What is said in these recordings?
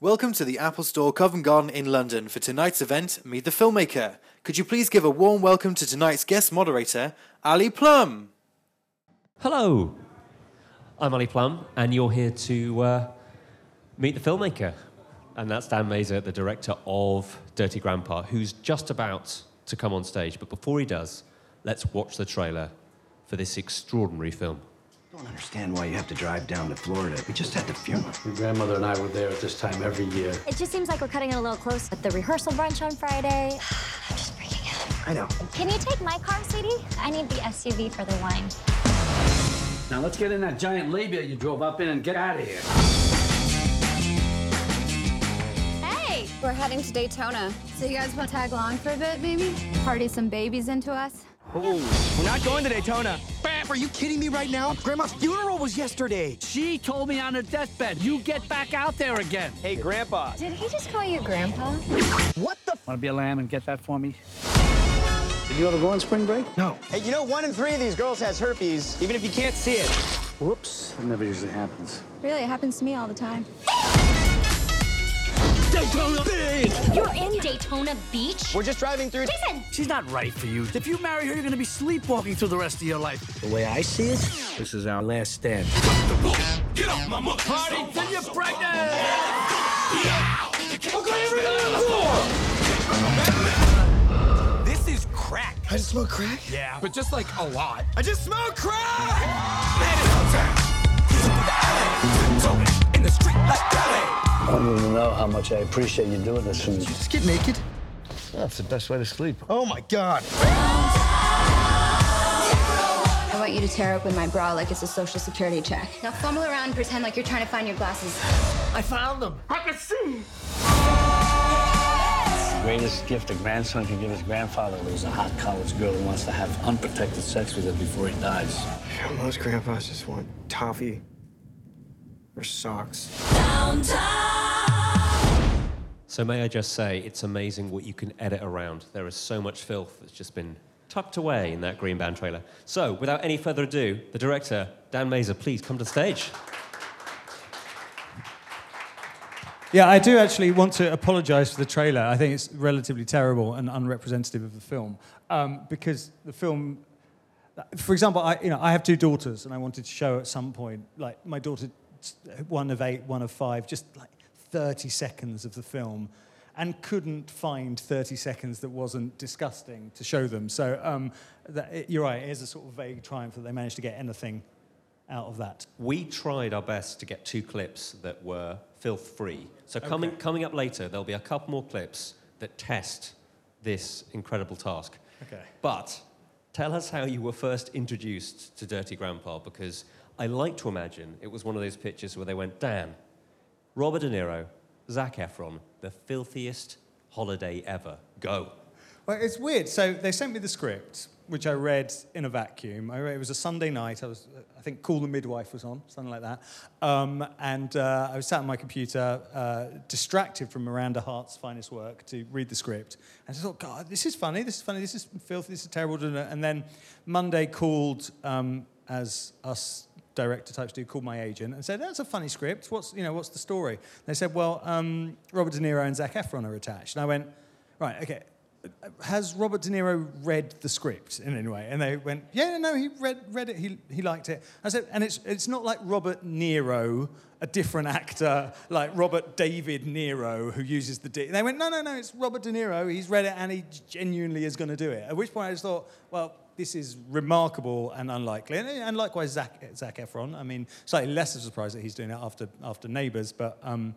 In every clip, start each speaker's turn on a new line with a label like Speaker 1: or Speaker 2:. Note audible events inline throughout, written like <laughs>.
Speaker 1: Welcome to the Apple Store Covent Garden in London for tonight's event, Meet the Filmmaker. Could you please give a warm welcome to tonight's guest moderator, Ali Plumb?
Speaker 2: Hello, I'm Ali Plumb, and you're here to uh, meet the filmmaker. And that's Dan Mazer, the director of Dirty Grandpa, who's just about to come on stage. But before he does, let's watch the trailer for this extraordinary film.
Speaker 3: I don't understand why you have to drive down to Florida. We just had the funeral.
Speaker 4: Your grandmother and I were there at this time every year.
Speaker 5: It just seems like we're cutting it a little close with the rehearsal brunch on Friday. <sighs> I'm just freaking out.
Speaker 3: I know.
Speaker 5: Can you take my car, sweetie? I need the SUV for the wine.
Speaker 4: Now let's get in that giant labia you drove up in and get out of here.
Speaker 5: Hey!
Speaker 6: We're heading to Daytona. So you guys want to tag along for a bit, maybe? Party some babies into us?
Speaker 7: We're not going to Daytona. Bam, are you kidding me right now? Grandma's funeral was yesterday.
Speaker 4: She told me on her deathbed, you get back out there again.
Speaker 7: Hey, Grandpa.
Speaker 5: Did he just call you Grandpa?
Speaker 7: What the?
Speaker 4: Want to be a lamb and get that for me? Did you ever go on spring break?
Speaker 7: No. Hey, you know one in three of these girls has herpes, even if you can't see it.
Speaker 4: Whoops. That never usually happens.
Speaker 6: Really, it happens to me all the time.
Speaker 7: Daytona Beach.
Speaker 5: You're in Daytona Beach?
Speaker 7: We're just driving through.
Speaker 5: Jason!
Speaker 4: She's not right for you. If you marry her, you're going to be sleepwalking through the rest of your life. The way I see it, this is our last stand.
Speaker 7: Get off my mother.
Speaker 4: Party till you're pregnant!
Speaker 7: This is crack. I just smoke crack? Yeah, but just like a lot. I just smoke crack! Man, it's on time. In the street like ballet.
Speaker 4: I want you to know how much I appreciate you doing this for me.
Speaker 7: Just get naked.
Speaker 4: That's the best way to sleep.
Speaker 7: Oh my god.
Speaker 6: I want you to tear open my bra like it's a social security check. Now fumble around and pretend like you're trying to find your glasses.
Speaker 7: I found them. I can see.
Speaker 4: The greatest gift a grandson can give his grandfather was a hot college girl who wants to have unprotected sex with him before he dies.
Speaker 8: Most grandpas just want toffee or socks.
Speaker 2: So, may I just say, it's amazing what you can edit around. There is so much filth that's just been tucked away in that Green Band trailer. So, without any further ado, the director, Dan Mazer, please come to the stage.
Speaker 9: Yeah, I do actually want to apologise for the trailer. I think it's relatively terrible and unrepresentative of the film um, because the film, for example, I, you know, I have two daughters and I wanted to show at some point, like my daughter, one of eight, one of five, just like 30 seconds of the film and couldn't find 30 seconds that wasn't disgusting to show them. So um, that, it, you're right, it is a sort of vague triumph that they managed to get anything out of that.
Speaker 2: We tried our best to get two clips that were filth free. So coming, coming up later, there'll be a couple more clips that test this incredible task.
Speaker 9: Okay.
Speaker 2: But tell us how you were first introduced to Dirty Grandpa, because I like to imagine it was one of those pictures where they went, Dan, Robert De Niro, Zac Efron, the filthiest holiday ever. Go.
Speaker 9: Well, it's weird. So they sent me the script, which I read in a vacuum. I it was a Sunday night. I was, I think, Call the Midwife was on, something like that. Um, and uh, I was sat on my computer, uh, distracted from Miranda Hart's finest work, to read the script. And I thought, God, this is funny. This is funny. This is filthy. This is terrible. And then Monday called, um, as us director types do, called my agent and said, "That's a funny script. What's you know what's the story?" They said, "Well, um, Robert De Niro and Zac Efron are attached." And I went, "Right, okay." Has Robert De Niro read the script in any way? And they went, "Yeah, no, he read read it. He he liked it." I said, "And it's it's not like Robert Nero, a different actor, like Robert David Nero, who uses the D." And they went, "No, no, no, it's Robert De Niro. He's read it and he genuinely is going to do it." At which point I just thought, "Well." This is remarkable and unlikely. And, and likewise, Zach, Zac Efron. I mean, slightly less of a surprise that he's doing it after, after Neighbours, but, um,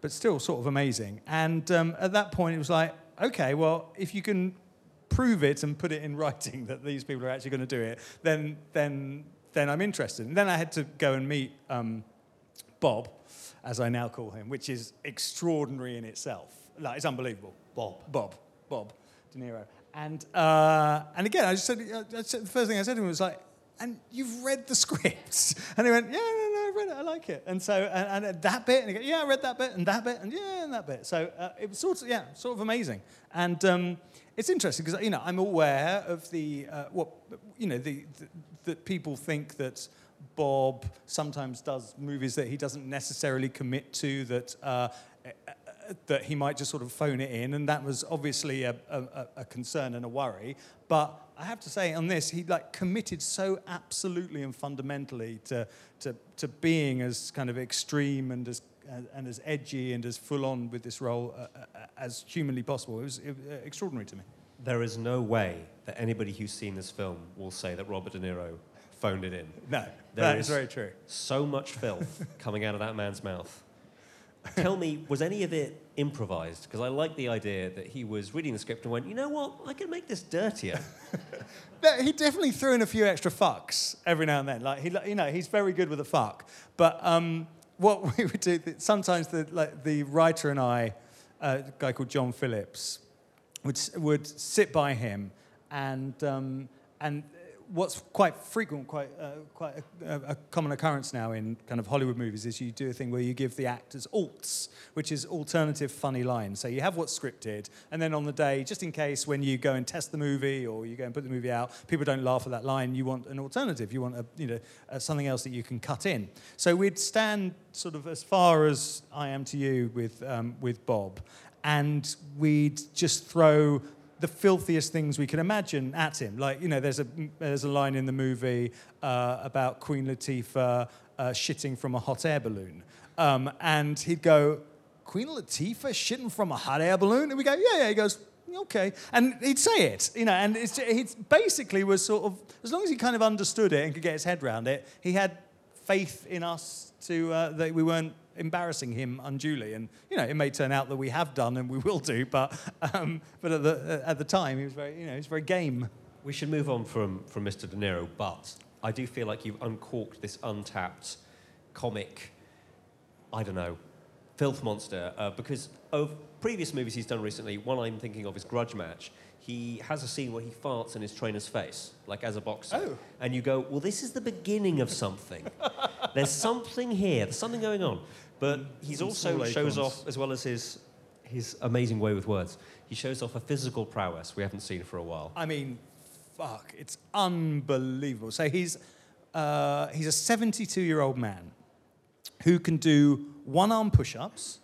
Speaker 9: but still sort of amazing. And um, at that point, it was like, okay, well, if you can prove it and put it in <laughs> writing that these people are actually going to do it, then, then, then I'm interested. And then I had to go and meet um, Bob, as I now call him, which is extraordinary in itself. Like, it's unbelievable. Bob. Bob. Bob De Niro. And, uh, and again, I just said, I said, the first thing I said to him was like, and you've read the <laughs> scripts? And he went, yeah, no, no, I read it, I like it. And so, and, and that bit, and he goes, yeah, I read that bit, and that bit, and yeah, and that bit. So uh, it was sort of, yeah, sort of amazing. And um, it's interesting because, you know, I'm aware of the, uh, what, you know, the, the, that people think that Bob sometimes does movies that he doesn't necessarily commit to, that uh, that he might just sort of phone it in, and that was obviously a, a, a- concern and a worry. But I have to say, on this, he like committed so absolutely and fundamentally to to, to being as kind of extreme and as and as edgy and as full on with this role uh, uh, as humanly possible. It was uh, extraordinary to me.
Speaker 2: There is no way that anybody who's seen this film will say that Robert De Niro phoned it in.
Speaker 9: No,
Speaker 2: There
Speaker 9: that is
Speaker 2: is
Speaker 9: very true.
Speaker 2: So much filth <laughs> coming out of that man's mouth. Tell me, was any of it improvised? Because I like the idea that he was reading the script and went, you know what, I can make this dirtier. <laughs>
Speaker 9: No, he definitely threw in a few extra fucks every now and then. Like he, you know, he's very good with a fuck. But um, what <laughs> we would do sometimes, the like the writer and I, uh, a guy called John Phillips, would would sit by him, and um, and what's quite frequent, quite uh, quite a, a common occurrence now in kind of Hollywood movies is you do a thing where you give the actors alts, which is alternative funny lines. So you have what's scripted, and then on the day, just in case when you go and test the movie or you go and put the movie out, people don't laugh at that line. You want an alternative. You want a you know uh, something else that you can cut in. So we'd stand sort of as far as I am to you with um, with Bob, and we'd just throw the filthiest things we can imagine at him. Like, you know, there's a, there's a line in the movie uh, about Queen Latifah uh, shitting from a hot air balloon. Um, and he'd go, Queen Latifah shitting from a hot air balloon? And we go, yeah, yeah. He goes, okay. And he'd say it, you know, and it's, he basically was sort of, as long as he kind of understood it and could get his head around it, he had faith in us to, uh, that we weren't embarrassing him unduly. And, you know, it may turn out that we have done and we will do, but, um, but at, the, at the time, he was very, you know, he was very game.
Speaker 2: We should move on from, from Mr. De Niro, but I do feel like you've uncorked this untapped comic, I don't know, filth monster. Uh, because of previous movies he's done recently, one I'm thinking of is Grudge Match. He has a scene where he farts in his trainer's face, like as a boxer.
Speaker 9: Oh.
Speaker 2: And you go, well, this is the beginning of something. <laughs> There's something here, there's something going on. But he's
Speaker 9: Some
Speaker 2: also shows off, as well as his, his amazing way with words, he shows off a physical prowess we haven't seen for a while.
Speaker 9: I mean, fuck, it's unbelievable. So he's, uh, he's a 72 year old man who can do one arm push ups,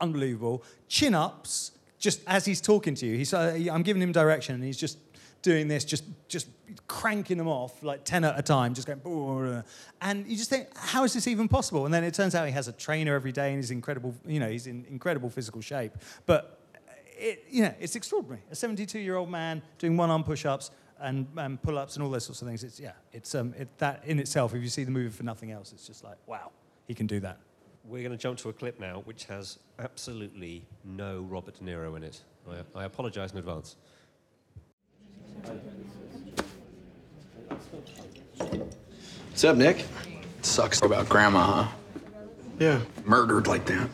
Speaker 9: unbelievable, chin ups, just as he's talking to you. He's, uh, I'm giving him direction and he's just doing this, just, just cranking them off like 10 at a time, just going, "Brrr." and you just think, how is this even possible? And then it turns out he has a trainer every day and he's incredible, you know, he's in incredible physical shape. But it, you know, it's extraordinary. A 72 year old man doing one arm push ups and, and pull ups and all those sorts of things. It's, yeah, it's, um, it, that in itself, if you see the movie for nothing else, it's just like, wow, he can do that.
Speaker 2: We're going to jump to a clip now which has absolutely no Robert De Niro in it. I, I apologise in advance.
Speaker 10: What's up, Nick? Sucks about grandma, huh?
Speaker 8: Yeah.
Speaker 10: Murdered like that.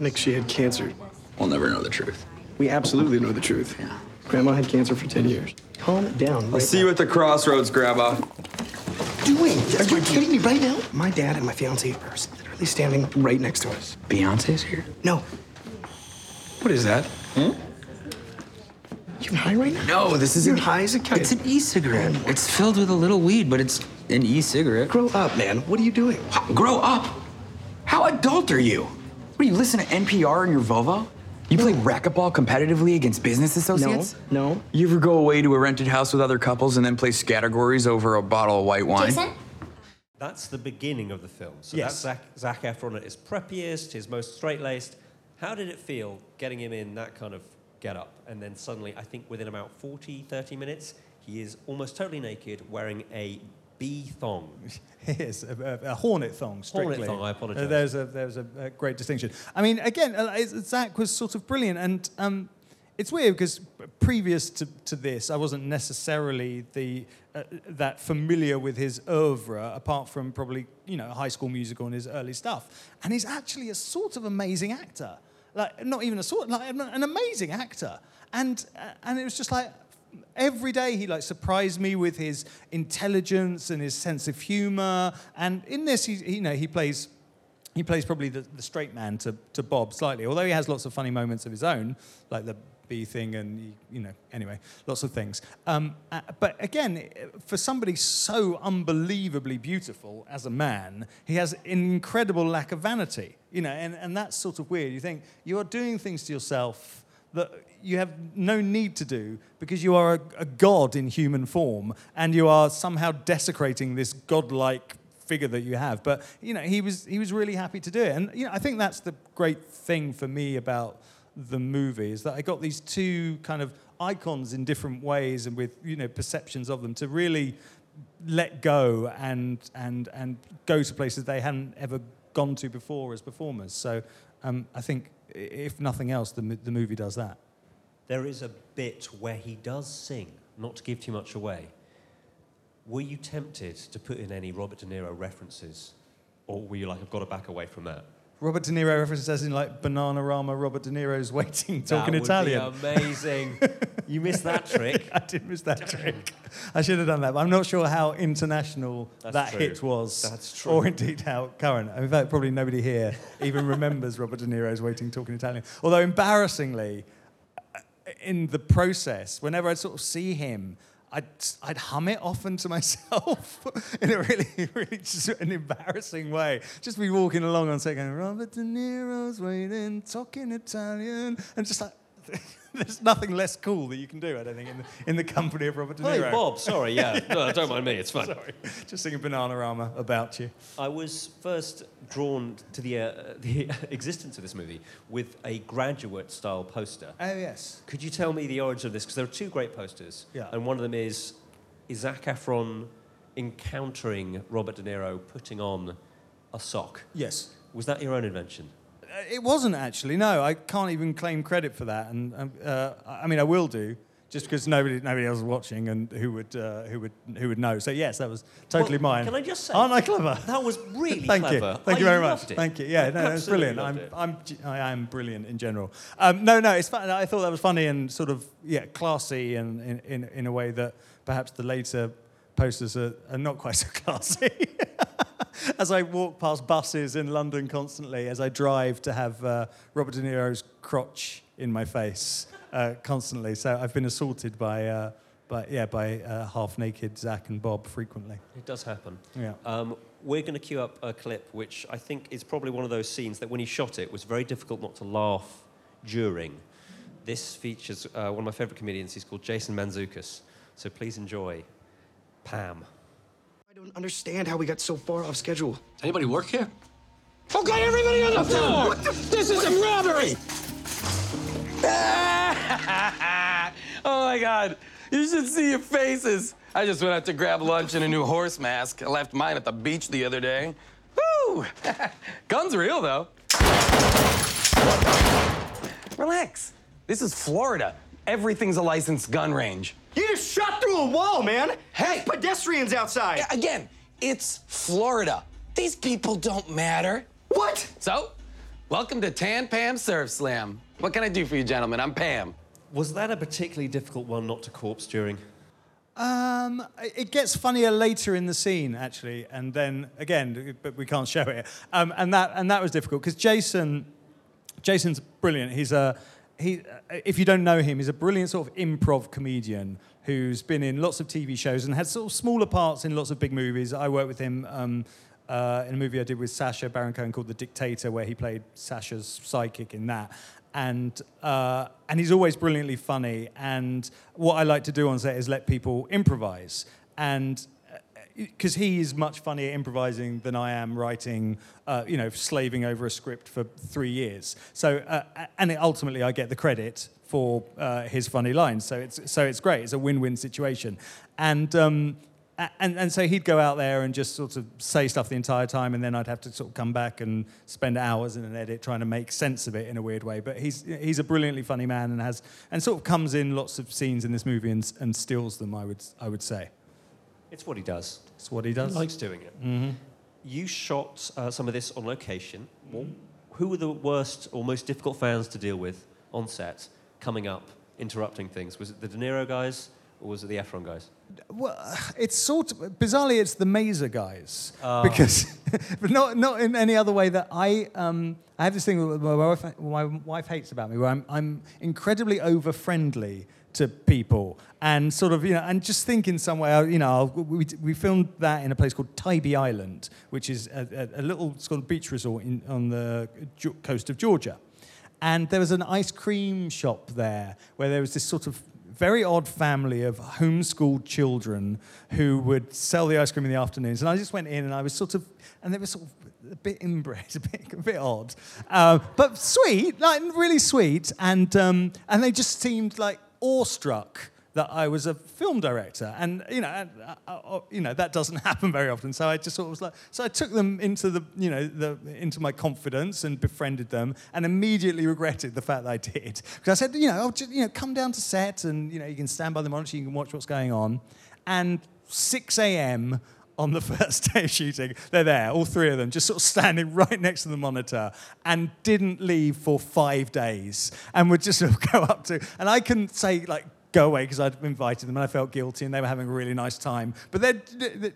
Speaker 8: Nick, she had cancer.
Speaker 10: We'll never know the truth.
Speaker 8: We absolutely know the truth.
Speaker 10: Yeah.
Speaker 8: Grandma had cancer for 10 years. Calm down.
Speaker 10: I'll
Speaker 8: right
Speaker 10: see you at the crossroads, Grandma.
Speaker 8: doing? Are you kidding me right now? My dad and my fiance are literally standing right next to us.
Speaker 10: Beyonce's here?
Speaker 8: No.
Speaker 10: What is that? Hmm?
Speaker 8: You high right now?
Speaker 10: No, this is
Speaker 8: You're high as a kite.
Speaker 10: It's an e-cigarette. Oh. It's filled with a little weed, but it's an e-cigarette.
Speaker 8: Grow up, man. What are you doing?
Speaker 10: Grow up. How adult are you? What do you listen to NPR in your Volvo? You play racquetball competitively against business associates?
Speaker 8: No.
Speaker 10: You ever go away to a rented house with other couples and then play categories over a bottle of white wine?
Speaker 5: Jason?
Speaker 2: That's the beginning of the film. So
Speaker 9: Yes.
Speaker 2: that's Zac, Zac Efron at his preppiest, his most straight-laced. How did it feel getting him in that kind of get-up? And then suddenly, I think within about 40, 30 minutes, he is almost totally naked, wearing a bee thong.
Speaker 9: Is <laughs> a, a, hornet thong, strictly.
Speaker 2: Hornet thong, I apologise.
Speaker 9: Uh, there's a there's a, a great distinction. I mean, again, uh, Zac was sort of brilliant, and um, it's weird because previous to, to this, I wasn't necessarily the uh, that familiar with his oeuvre, apart from probably you know High School Musical and his early stuff. And he's actually a sort of amazing actor, like not even a sort, like an amazing actor. And uh, and it was just like every day he like surprised me with his intelligence and his sense of humor. And in this, he, he- you know, he plays. He plays probably the, the straight man to, to Bob slightly, although he has lots of funny moments of his own, like the B thing, and you, know, anyway, lots of things. Um, uh, but again, for somebody so unbelievably beautiful as a man, he has an incredible lack of vanity. You know, and, and that's sort of weird. You think you are doing things to yourself that you have no need to do because you are a, a god in human form and you are somehow desecrating this godlike figure that you have. But you know, he was he was really happy to do it, and you know, I think that's the great thing for me about the movie is that I got these two kind of icons in different ways and with you know perceptions of them to really let go and and and go to places they hadn't ever gone to before as performers. So um, I think if nothing else, the, the movie does that.
Speaker 2: There is a bit where he does sing, not to give too much away. Were you tempted to put in any Robert De Niro references? Or were you like, I've got to back away from that?
Speaker 9: Robert De Niro references as in like Bananarama, Robert De Niro's waiting, talking
Speaker 2: that would
Speaker 9: Italian.
Speaker 2: Be amazing. <laughs> you missed that trick. <laughs>
Speaker 9: I did miss that trick. I should have done that, but I'm not sure how international
Speaker 2: That's
Speaker 9: that
Speaker 2: true.
Speaker 9: hit was.
Speaker 2: That's true.
Speaker 9: Or indeed how current. In fact, probably nobody here even remembers Robert De Niro's Waiting, Talking Italian. Although, embarrassingly, uh, in the process, whenever I'd sort of see him, I'd, I'd hum it often to myself <laughs> in a really, really just an embarrassing way. Just be walking along on set going, Robert De Niro's waiting, talking Italian, and just like, <laughs> there's nothing less cool that you can do, I don't think, in the, in the company of Robert De Niro.
Speaker 2: Hey, Bob, sorry, yeah. <laughs> No, don't mind me, it's fine.
Speaker 9: Sorry, just singing Bananarama about you.
Speaker 2: I was first drawn to the, uh, the <laughs> existence of this movie with a graduate style poster.
Speaker 9: Oh, yes.
Speaker 2: Could you tell me the origin of this? Because there are two great posters.
Speaker 9: Yeah.
Speaker 2: And one of them is, is Zac Efron encountering Robert De Niro putting on a sock.
Speaker 9: Yes.
Speaker 2: Was that your own invention?
Speaker 9: Uh, It wasn't actually. No, I can't even claim credit for that. And um, uh, I mean, I will do, just because nobody, nobody else is watching and who would, uh, who would, who would know. So yes, that was totally
Speaker 2: Well,
Speaker 9: mine.
Speaker 2: Can I just say?
Speaker 9: Aren't I clever?
Speaker 2: That was really <laughs>
Speaker 9: Thank
Speaker 2: clever.
Speaker 9: you. Thank
Speaker 2: I
Speaker 9: you very much.
Speaker 2: it.
Speaker 9: Thank you. Yeah, no, that's brilliant. I'm,
Speaker 2: it.
Speaker 9: I'm, I am brilliant in general. Um, no, no, it's fun. I thought that was funny and sort of yeah, classy and in, in, in a way that perhaps the later posters are, are not quite so <laughs> classy. <laughs> as I walk past buses in London constantly, as I drive to have uh, Robert De Niro's crotch in my face uh, constantly. So I've been assaulted by, uh, by yeah, by uh, half-naked Zac and Bob frequently.
Speaker 2: It does happen.
Speaker 9: Yeah.
Speaker 2: Um, we're going to queue up a clip which I think is probably one of those scenes that when he shot it was very difficult not to laugh during. This features uh, one of my favourite comedians. He's called Jason Mantzoukas. So please enjoy Pam.
Speaker 8: I don't understand how we got so far off schedule.
Speaker 7: Anybody work here? Okay, everybody on the floor! This is a robbery! <laughs>
Speaker 11: oh my god, you should see your faces. I just went out to grab lunch in a new horse mask. I left mine at the beach the other day. Woo! <laughs> Gun's real though. Relax. This is Florida. Everything's a licensed gun range.
Speaker 8: You just shot through a wall, man.
Speaker 11: Hey.
Speaker 8: There's pedestrians outside.
Speaker 11: Again, it's Florida. These people don't matter.
Speaker 8: What?
Speaker 11: So, welcome to Tan Pam Surf Slam. What can I do for you, gentlemen? I'm Pam.
Speaker 2: Was that a particularly difficult one not to corpse during?
Speaker 9: Um, it gets funnier later in the scene, actually, and then again, but we can't show it. Um, and that and that was difficult because Jason, Jason's brilliant. He's a he. If you don't know him, he's a brilliant sort of improv comedian who's been in lots of TV shows and had sort of smaller parts in lots of big movies. I worked with him. Um, uh, in a movie I did with Sacha Baron Cohen called The Dictator, where he played Sacha's sidekick in that. And, uh, and he's always brilliantly funny. And what I like to do on set is let people improvise. And because he is much funnier improvising than I am writing, uh, you know, slaving over a script for three years. So, uh, and it, ultimately, I get the credit for uh, his funny lines. So it's so it's great. It's a win-win situation, and. Um, and, and so he'd go out there and just sort of say stuff the entire time, and then I'd have to sort of come back and spend hours in an edit trying to make sense of it in a weird way. But he's he's a brilliantly funny man and has and sort of comes in lots of scenes in this movie and, and steals them. I would I would say
Speaker 2: It's what he does.
Speaker 9: it's what he does.
Speaker 2: He likes doing it. You shot uh, some of this on location. Well, who were the worst or most difficult fans to deal with on set, coming up, interrupting things? Was it the De Niro guys or was it the Efron guys?
Speaker 9: Well, <sighs> it's sort of bizarrely, it's the Mazer guys
Speaker 2: Oh.
Speaker 9: because, <laughs> but not not in any other way that I um, I have this thing that my wife, my wife hates about me where I'm I'm incredibly over friendly to people and sort of you know and just think in some way uh, you know I'll- we, we filmed that in a place called Tybee Island which is a, a, a little sort of beach resort in, on the coast of Georgia and there was an ice cream shop there where there was this sort of very odd family of homeschooled children who would sell the ice cream in the afternoons. And I just went in and I was sort of, and they were sort of a bit inbred, <laughs> a bit, a bit odd, uh, but sweet, like really sweet. And, um, and they just seemed like awestruck that I was a film director, and you know, and, uh, uh, you know that doesn't <laughs> happen very often. So I just sort of was like, so I took them into the, you know, the into my confidence and befriended them, and immediately regretted the fact that I did because I said, you know, oh, just, you know, come down to set, and you know, you can stand by the monitor, you can watch what's going on, and 6 a.m. On the <laughs> first day of shooting, they're there, all three of them, just sort of standing <laughs> right next to the monitor, and didn't leave for five days, and would just sort of go up to, and I couldn't say like go away because I'd invited them and I felt guilty and they were having a really nice time. But then,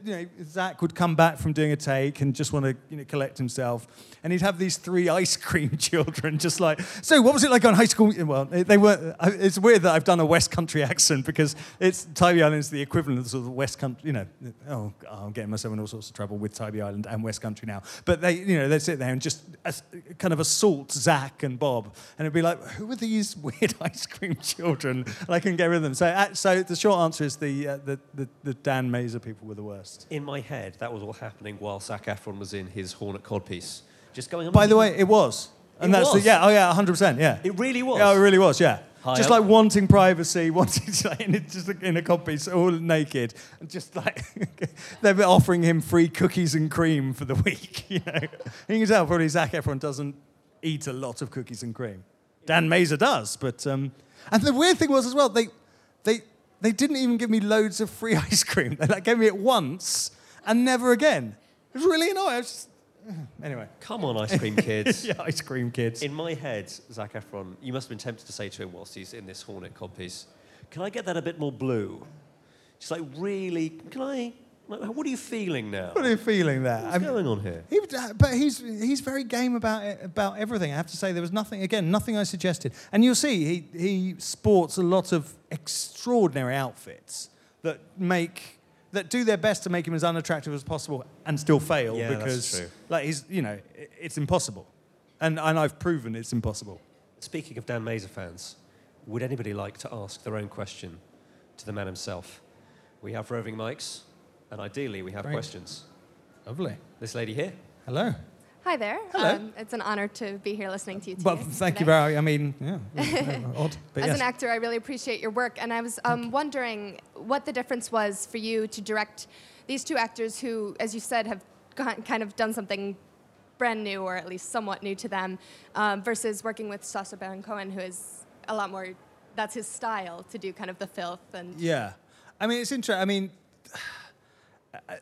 Speaker 9: you know, Zac would come back from doing a take and just want to you know, collect himself. And he'd have these three <laughs> ice cream children just like, so what was it like on high school? Well, they were, it's weird that I've done a West Country accent because it's, Tybee Island is the equivalent of the West Country, you know, oh, I'm getting myself in all sorts of trouble with Tybee Island and West Country now. But they, you know, they'd sit there and just kind of assault Zac and Bob. And it'd be like, who are these <laughs> weird ice cream children? And I couldn't get them. So, uh, so the short answer is the, uh, the, the, the Dan Mazer people were the worst.
Speaker 2: In my head, that was all happening while Zac Efron was in his Hornet codpiece. Just going on.
Speaker 9: By the way, it was. And
Speaker 2: It
Speaker 9: that's
Speaker 2: was?
Speaker 9: The, yeah, oh yeah, 100%, yeah.
Speaker 2: It really was?
Speaker 9: Yeah, it really was, yeah.
Speaker 2: High
Speaker 9: just
Speaker 2: up.
Speaker 9: like wanting privacy, <laughs> wanting to, in, a- just in a all naked, and just like <laughs> they were offering him free cookies and cream for the <laughs> week. You know, you can tell probably Zac Efron doesn't eat a lot of cookies and cream. Dan Mazer does, but um, and the weird thing was as well they they they didn't even give me loads of free <laughs> ice cream. They like gave me it once and never again. It was really annoying. I was just, <sighs> anyway.
Speaker 2: Come on, ice cream kids. <laughs>
Speaker 9: yeah, ice cream kids.
Speaker 2: In my head, Zac Efron, you must have been tempted to say to him whilst he's in this Hornet codpiece, can I get that a bit more blue? Just like, really, can I, like, what are you feeling now?
Speaker 9: What are you feeling there?
Speaker 2: What's going on here?
Speaker 9: He, uh, but he's he's very game about it, about everything. I have to say there was nothing again, nothing I suggested. And you'll see he he sports a lot of extraordinary outfits that make that do their best to make him as unattractive as possible and still fail
Speaker 2: Yeah, that's
Speaker 9: because
Speaker 2: true.
Speaker 9: like he's you know it's impossible. And and I've proven it's impossible.
Speaker 2: Speaking of Dan Mazer fans, would anybody like to ask their own question to the man himself? We have roving mics, and ideally we have
Speaker 9: Great.
Speaker 2: questions.
Speaker 9: Lovely.
Speaker 2: This lady here.
Speaker 9: Hello.
Speaker 12: Hi there.
Speaker 9: Hello.
Speaker 12: Um, it's an honor to be here listening to you today.
Speaker 9: Well, thank you
Speaker 12: today.
Speaker 9: very. I mean, <laughs> yeah, odd. But
Speaker 12: As
Speaker 9: yes.
Speaker 12: an actor, I really appreciate your work, and I was um, wondering what the difference was for you to direct these two actors who, as you said, have got- kind of done something brand new, or at least somewhat new to them, um, versus working with Sacha Baron Cohen, who is a lot more. That's his style to do kind of the filth and.
Speaker 9: Yeah, I mean it's interesting. I mean,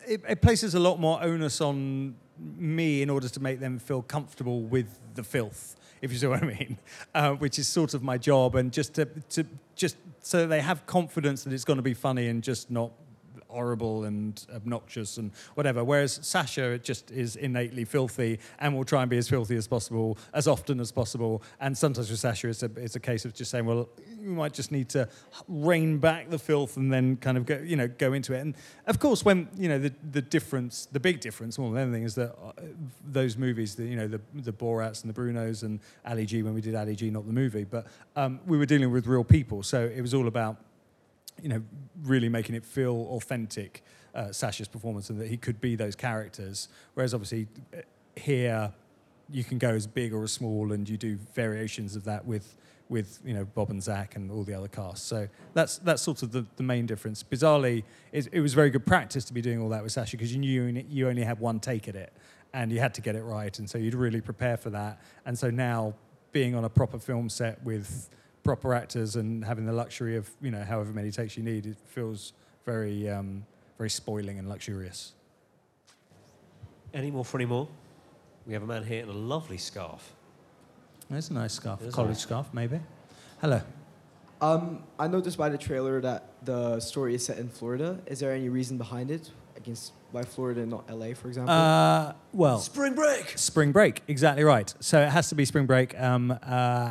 Speaker 9: it, it places a lot more onus on me in order to make them feel comfortable with the filth, if you see what I mean, <laughs> uh, which is sort of my job, and just to, to just so they have confidence that it's going to be funny and just not horrible and obnoxious and whatever. Whereas Sacha it just is innately filthy and will try and be as filthy as possible, as often as possible. And sometimes with Sacha, it's a, it's a case of just saying, well, you might just need to rein back the filth and then kind of go, you know, go into it. And of course, when you know the the difference, the big difference more than anything is that uh, those movies, the, you know, the the Borats and the Brunos and Ali G when we did Ali G, not the movie, but um, we were dealing with real people, so it was all about you know, really making it feel authentic, uh, Sacha's performance, and that he could be those characters. Whereas obviously uh, here, you can go as big or as small, and you do variations of that with with you know Bob and Zac and all the other cast. So that's that's sort of the, the main difference. Bizarrely, it, it was very good practice to be doing all that with Sacha because you knew you you only had one take at it, and you had to get it right, and so you'd really prepare for that. And so now being on a proper film set with proper actors and having the luxury of you know however many takes you need, it feels very um, very spoiling and luxurious.
Speaker 2: Any more for any more? We have a man here in a lovely scarf.
Speaker 9: That's a nice scarf,
Speaker 2: There's
Speaker 9: college
Speaker 2: a-
Speaker 9: scarf maybe. Hello.
Speaker 13: Um, I noticed by the trailer that the story is set in Florida. Is there any reason behind it? Against why Florida and not LA, for example?
Speaker 9: Uh, well,
Speaker 13: Spring break.
Speaker 9: Spring break, exactly right. So it has to be spring break, um, uh,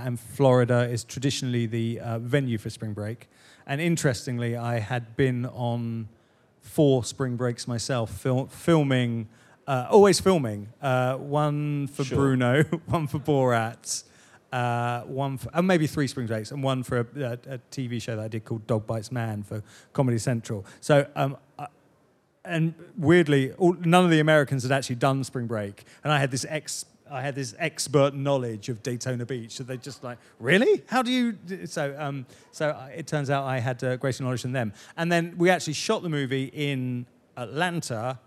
Speaker 9: and Florida is traditionally the uh, venue for spring break. And interestingly, I had been on four spring breaks myself, fil- filming, uh, always filming. Uh, one for
Speaker 2: Sure.
Speaker 9: Bruno, <laughs> one for Borat, uh, one for, and maybe three spring breaks, and one for a, a, a TV show that I did called Dog Bites Man for Comedy Central. So um, I, and weirdly, all, none of the Americans had actually done spring break, and I had this ex. I had this expert knowledge of Daytona Beach. So they just like, really? How do you? So, um, so it turns out I had uh, greater knowledge than them. And then we actually shot the movie in Atlanta,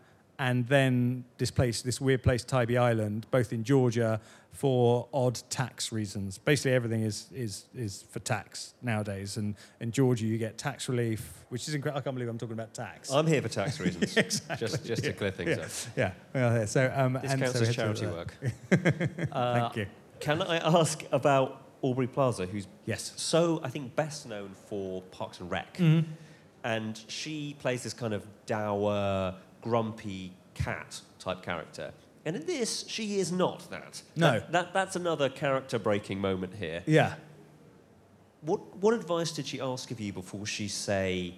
Speaker 9: and then this place, this weird place, Tybee Island, both in Georgia, for odd tax reasons. Basically, everything is is is for tax nowadays. And in Georgia, you get tax relief, which is incredible. I can't believe I'm talking about tax.
Speaker 2: I'm here for tax <laughs> reasons.
Speaker 9: exactly.
Speaker 2: Just, just to clear things
Speaker 9: yeah.
Speaker 2: up.
Speaker 9: Yeah. Well, yeah. So, um,
Speaker 2: This
Speaker 9: and
Speaker 2: counts
Speaker 9: so
Speaker 2: as
Speaker 9: we had to
Speaker 2: charity work. <laughs> Uh,
Speaker 9: Thank you.
Speaker 2: Can I ask about Aubrey Plaza, who's
Speaker 9: yes.
Speaker 2: so I think best known for Parks and Rec,
Speaker 9: Mhm.
Speaker 2: and she plays this kind of dour, grumpy cat type character. And in this, she is not that.
Speaker 9: No.
Speaker 2: That, that- that's another character breaking moment here.
Speaker 9: Yeah.
Speaker 2: What, what advice did she ask of you before she, say,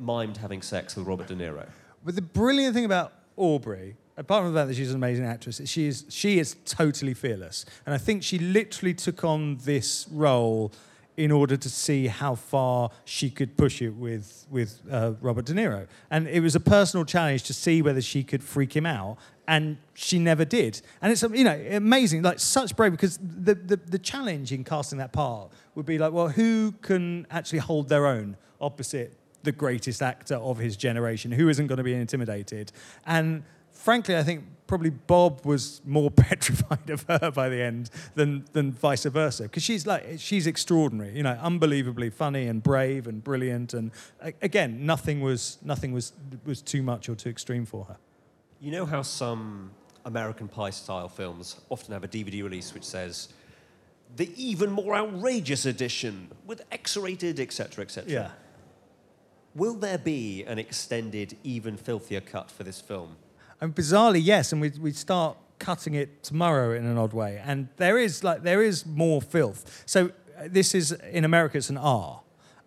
Speaker 2: mimed having sex with Robert De Niro?
Speaker 9: But the brilliant thing about Aubrey, apart from the fact that she's an amazing actress, is she is she is totally fearless, and I think she literally took on this role in order to see how far she could push it with with uh, Robert De Niro, and it was a personal challenge to see whether she could freak him out. And she never did, and it's you know amazing, like such brave because the, the the challenge in casting that part would be like, well, who can actually hold their own opposite the greatest actor of his generation, who isn't going to be intimidated. And frankly, I think probably Bob was more <laughs> petrified of her by the end than, than vice versa. Because she's like, she's extraordinary, you know, unbelievably funny and brave and brilliant. And again, nothing was, nothing was, was too much or too extreme for her.
Speaker 2: You know how some American Pie style films often have a DVD release which says the even more outrageous edition with X rated, etc., etc.
Speaker 9: Yeah.
Speaker 2: Will there be an extended, even filthier cut for this film?
Speaker 9: And bizarrely, yes, and we we start cutting it tomorrow in an odd way. And there is like there is more filth. So uh, this is in America, it's an R,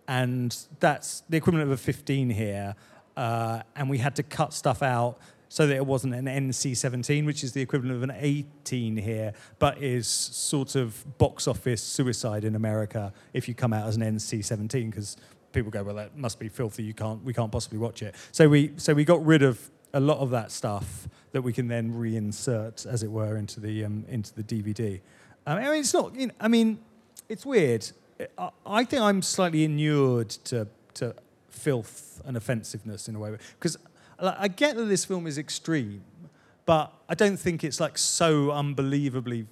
Speaker 9: and that's the equivalent of a 15 here. Uh, and we had to cut stuff out so that it wasn't an NC-17, which is the equivalent of an 18 here, but is sort of box office suicide in America if you come out as an NC-17 because people go, well, that must be filthy. You can't, we can't possibly watch it. So we, so we got rid of a lot of that stuff that we can then reinsert, as it were, into the um, into the DVD. Um, I mean, it's not. You know, I mean, it's weird. I, think I'm slightly inured to to filth and offensiveness in a way because like, I get that this film is extreme, but I don't think it's like so unbelievably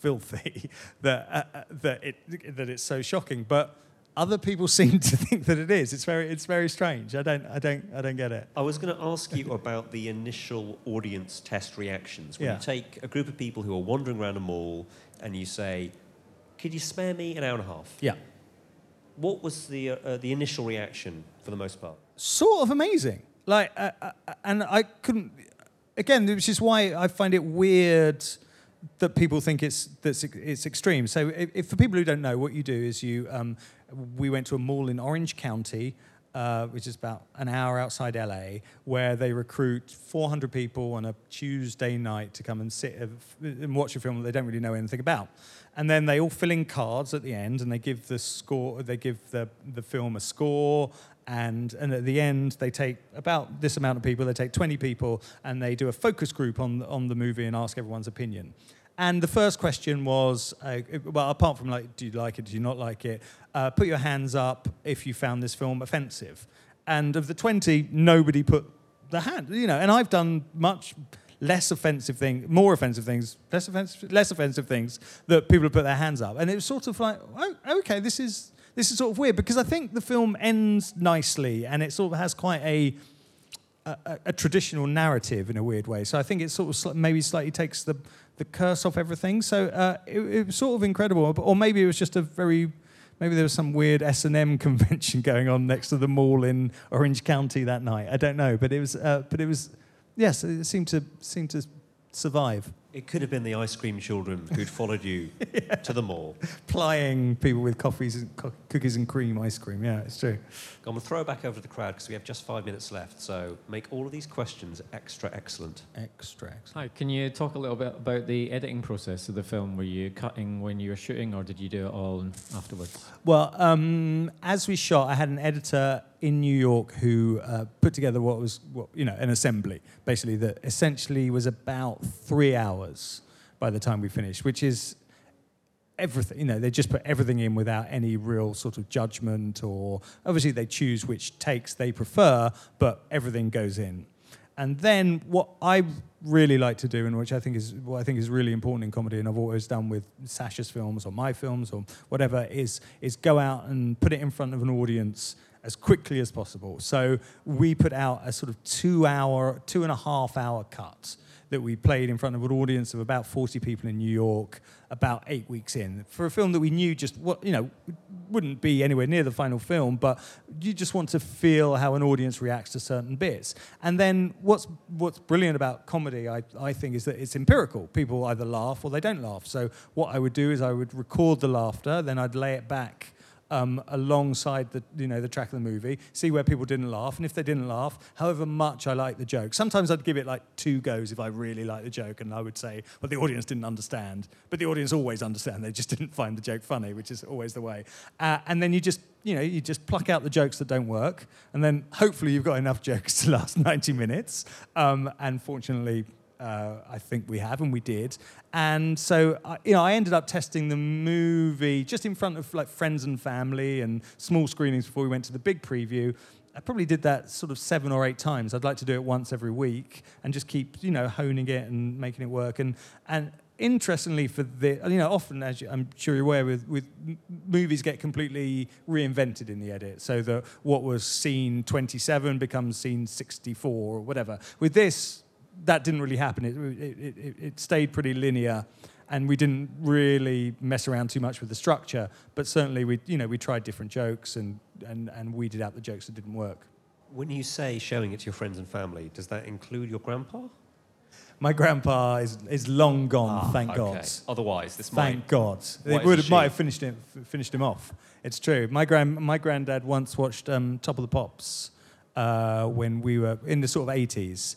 Speaker 9: filthy <laughs> that uh, uh, that it that it's so shocking. But other people <laughs> seem to think that it is. It's very it's very strange. I don't I don't I don't get it.
Speaker 2: I was going to ask you about the initial audience test reactions. When
Speaker 9: Yeah.
Speaker 2: you take a group of people who are wandering around a mall and you say, Could you spare me an hour and a half?
Speaker 9: Yeah.
Speaker 2: What was the, uh, uh, the initial reaction for the most part?
Speaker 9: sort of amazing. Like, uh, uh, and I couldn't. Again, which is why I find it weird that people think it's that's it's extreme. So, if, if for people who don't know, what you do is you. Um, we went to a mall in Orange County. Uh, which is about an hour outside LA, where they recruit 400 people on a Tuesday night to come and sit and watch a film that they don't really know anything about. And then they all fill in cards at the end, and they give the score. They give the the film a score, and and at the end they take about this amount of people. They take 20 people, and they do a focus group on on the movie and ask everyone's opinion. And the first question was, uh, well, apart from like, do you like it? Do you not like it? Uh, put your hands up if you found this film offensive. And of the 20, nobody put the hand. You know, and I've done much less offensive things, more offensive things, less offensive, less offensive things that people have put their hands up. And it was sort of like, oh, okay, this is this is sort of weird because I think the film ends nicely and it sort of has quite a a, a- traditional narrative in a weird way. So I think it sort of maybe slightly takes the the curse off everything. So uh, it, it was sort of incredible, or maybe it was just a very maybe there was some weird S and M <laughs> convention going on next to the mall in Orange County that night. I don't know, but it was. Uh, but it was. Yes, it seemed to seemed to survive.
Speaker 2: It could have been the ice cream children who'd followed you <laughs> to the mall.
Speaker 9: Plying people with coffees, and co- cookies and cream ice cream. Yeah, it's true.
Speaker 2: I'm going to throw it back over to the crowd because we have just five minutes left. So make all of these questions extra excellent.
Speaker 9: Extra excellent.
Speaker 14: Hi, can you talk a little bit about the editing process of the film? Were you cutting when you were shooting, or did you do it all afterwards?
Speaker 9: Well, um, as we shot, I had an editor in New York who uh, put together what was, what, you know, an assembly, basically that essentially was about three hours by the time we finished, which is everything. You know, they just put everything in without any real sort of judgment, or obviously they choose which takes they prefer, but everything goes in. And then what I really like to do, and which I think is what I think is really important in comedy, and I've always done with Sacha's films or my films or whatever, is is go out and put it in front of an audience as quickly as possible. So we put out a sort of two hour, two and a half hour cut that we played in front of an audience of about 40 people in New York about eight weeks in. For a film that we knew just what you know wouldn't be anywhere near the final film but you just want to feel how an audience reacts to certain bits. And then what's what's brilliant about comedy I, I think is that it's empirical. People either laugh or they don't laugh. So what I would do is I would record the laughter then I'd lay it back um, alongside the you know the track of the movie, see where people didn't laugh, and if they didn't laugh, however much I like the joke. Sometimes I'd give it like two goes if I really like the joke, and I would say, "But the audience didn't understand." But the audience always understand; they just <laughs> didn't find the joke funny, which is always the way. Uh, and then you just you know you just pluck out the jokes that don't work, and then hopefully you've got enough jokes to last <laughs> 90 minutes. Um, and fortunately, uh, I think we have, and we did. And so, uh, you know, I ended up testing the movie just in front of like friends and family and small screenings before we went to the big preview. I probably did that sort of seven or eight times. I'd like to do it once every week and just keep, you know, honing it and making it work. And and interestingly, for the, you know, often as you, I'm sure you're aware, with with movies get completely reinvented in the edit, so that what was scene 27 becomes scene 64 or whatever. With this, that didn't really happen. It, it, it, it, stayed pretty linear, and we didn't really mess around too much with the structure. But certainly, we you know we tried different jokes and and and weeded out the jokes that didn't work.
Speaker 2: When you say showing it to your friends and family, does that include your grandpa?
Speaker 9: My grandpa is, is long gone,
Speaker 2: ah,
Speaker 9: thank
Speaker 2: okay.
Speaker 9: God.
Speaker 2: Otherwise, this might.
Speaker 9: thank
Speaker 2: might,
Speaker 9: God. It would have, might have finished him, finished him off. It's true. My grand my granddad once watched um, Top of the Pops uh, when we were in the sort of 80s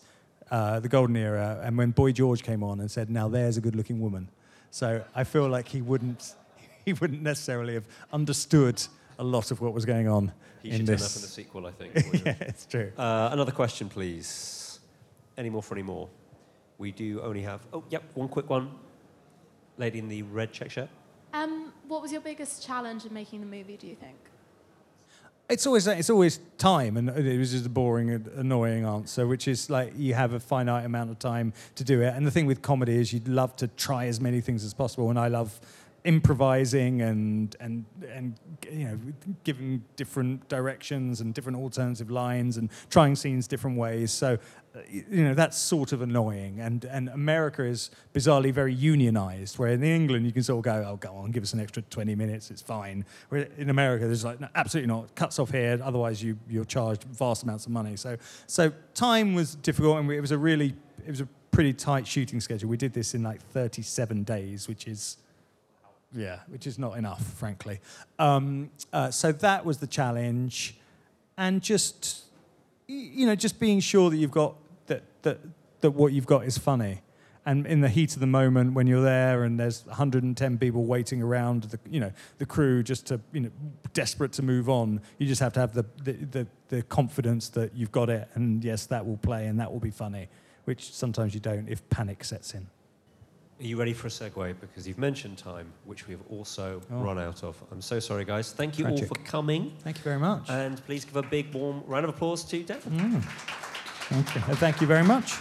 Speaker 9: uh, the golden era, and when Boy George came on and said, "Now there's a good-looking woman," so I feel like he wouldn't <laughs> he wouldn't necessarily have understood a lot of what was going on
Speaker 2: he
Speaker 9: in
Speaker 2: should
Speaker 9: this.
Speaker 2: turn up in the sequel, I think. <laughs>
Speaker 9: yeah, it's true.
Speaker 2: Uh, another question, please. Any more for any more? We do only have. Oh, yep, one quick one. Lady in the red check shirt.
Speaker 15: Um, what was your biggest challenge in making the movie? Do you think?
Speaker 9: It's always it's always time, and it was just a boring, annoying answer, which is like you have a finite amount of time to do it. And the thing with comedy is you'd love to try as many things as possible, and I love improvising and and and you know giving different directions and different alternative lines and trying scenes different ways. So you know that's sort of annoying. And and America is bizarrely very unionized where in England you can sort of go oh go on give us an extra 20 minutes it's fine. Where in America there's like no, absolutely not cuts off here otherwise you you're charged vast amounts of money. So so time was difficult and it was a really it was a pretty tight shooting schedule. We did this in like 37 days which is yeah, which is not enough, frankly. Um, uh, so that was the challenge, and just you know, just being sure that you've got that that that what you've got is funny. And in the heat of the moment, when you're there and there's 110 people waiting around, the you know the crew just to you know desperate to move on, you just have to have the the, the, the confidence that you've got it, and yes, that will play and that will be funny, which sometimes you don't if panic sets in.
Speaker 2: Are you ready for a segue? Because you've mentioned time, which we have also
Speaker 9: Oh.
Speaker 2: run out of. I'm so sorry, guys. Thank you
Speaker 9: Tragic.
Speaker 2: all for coming.
Speaker 9: Thank you very much.
Speaker 2: And please give a big warm round of applause to Devon.
Speaker 9: Mm. Thank you. Thank you very much.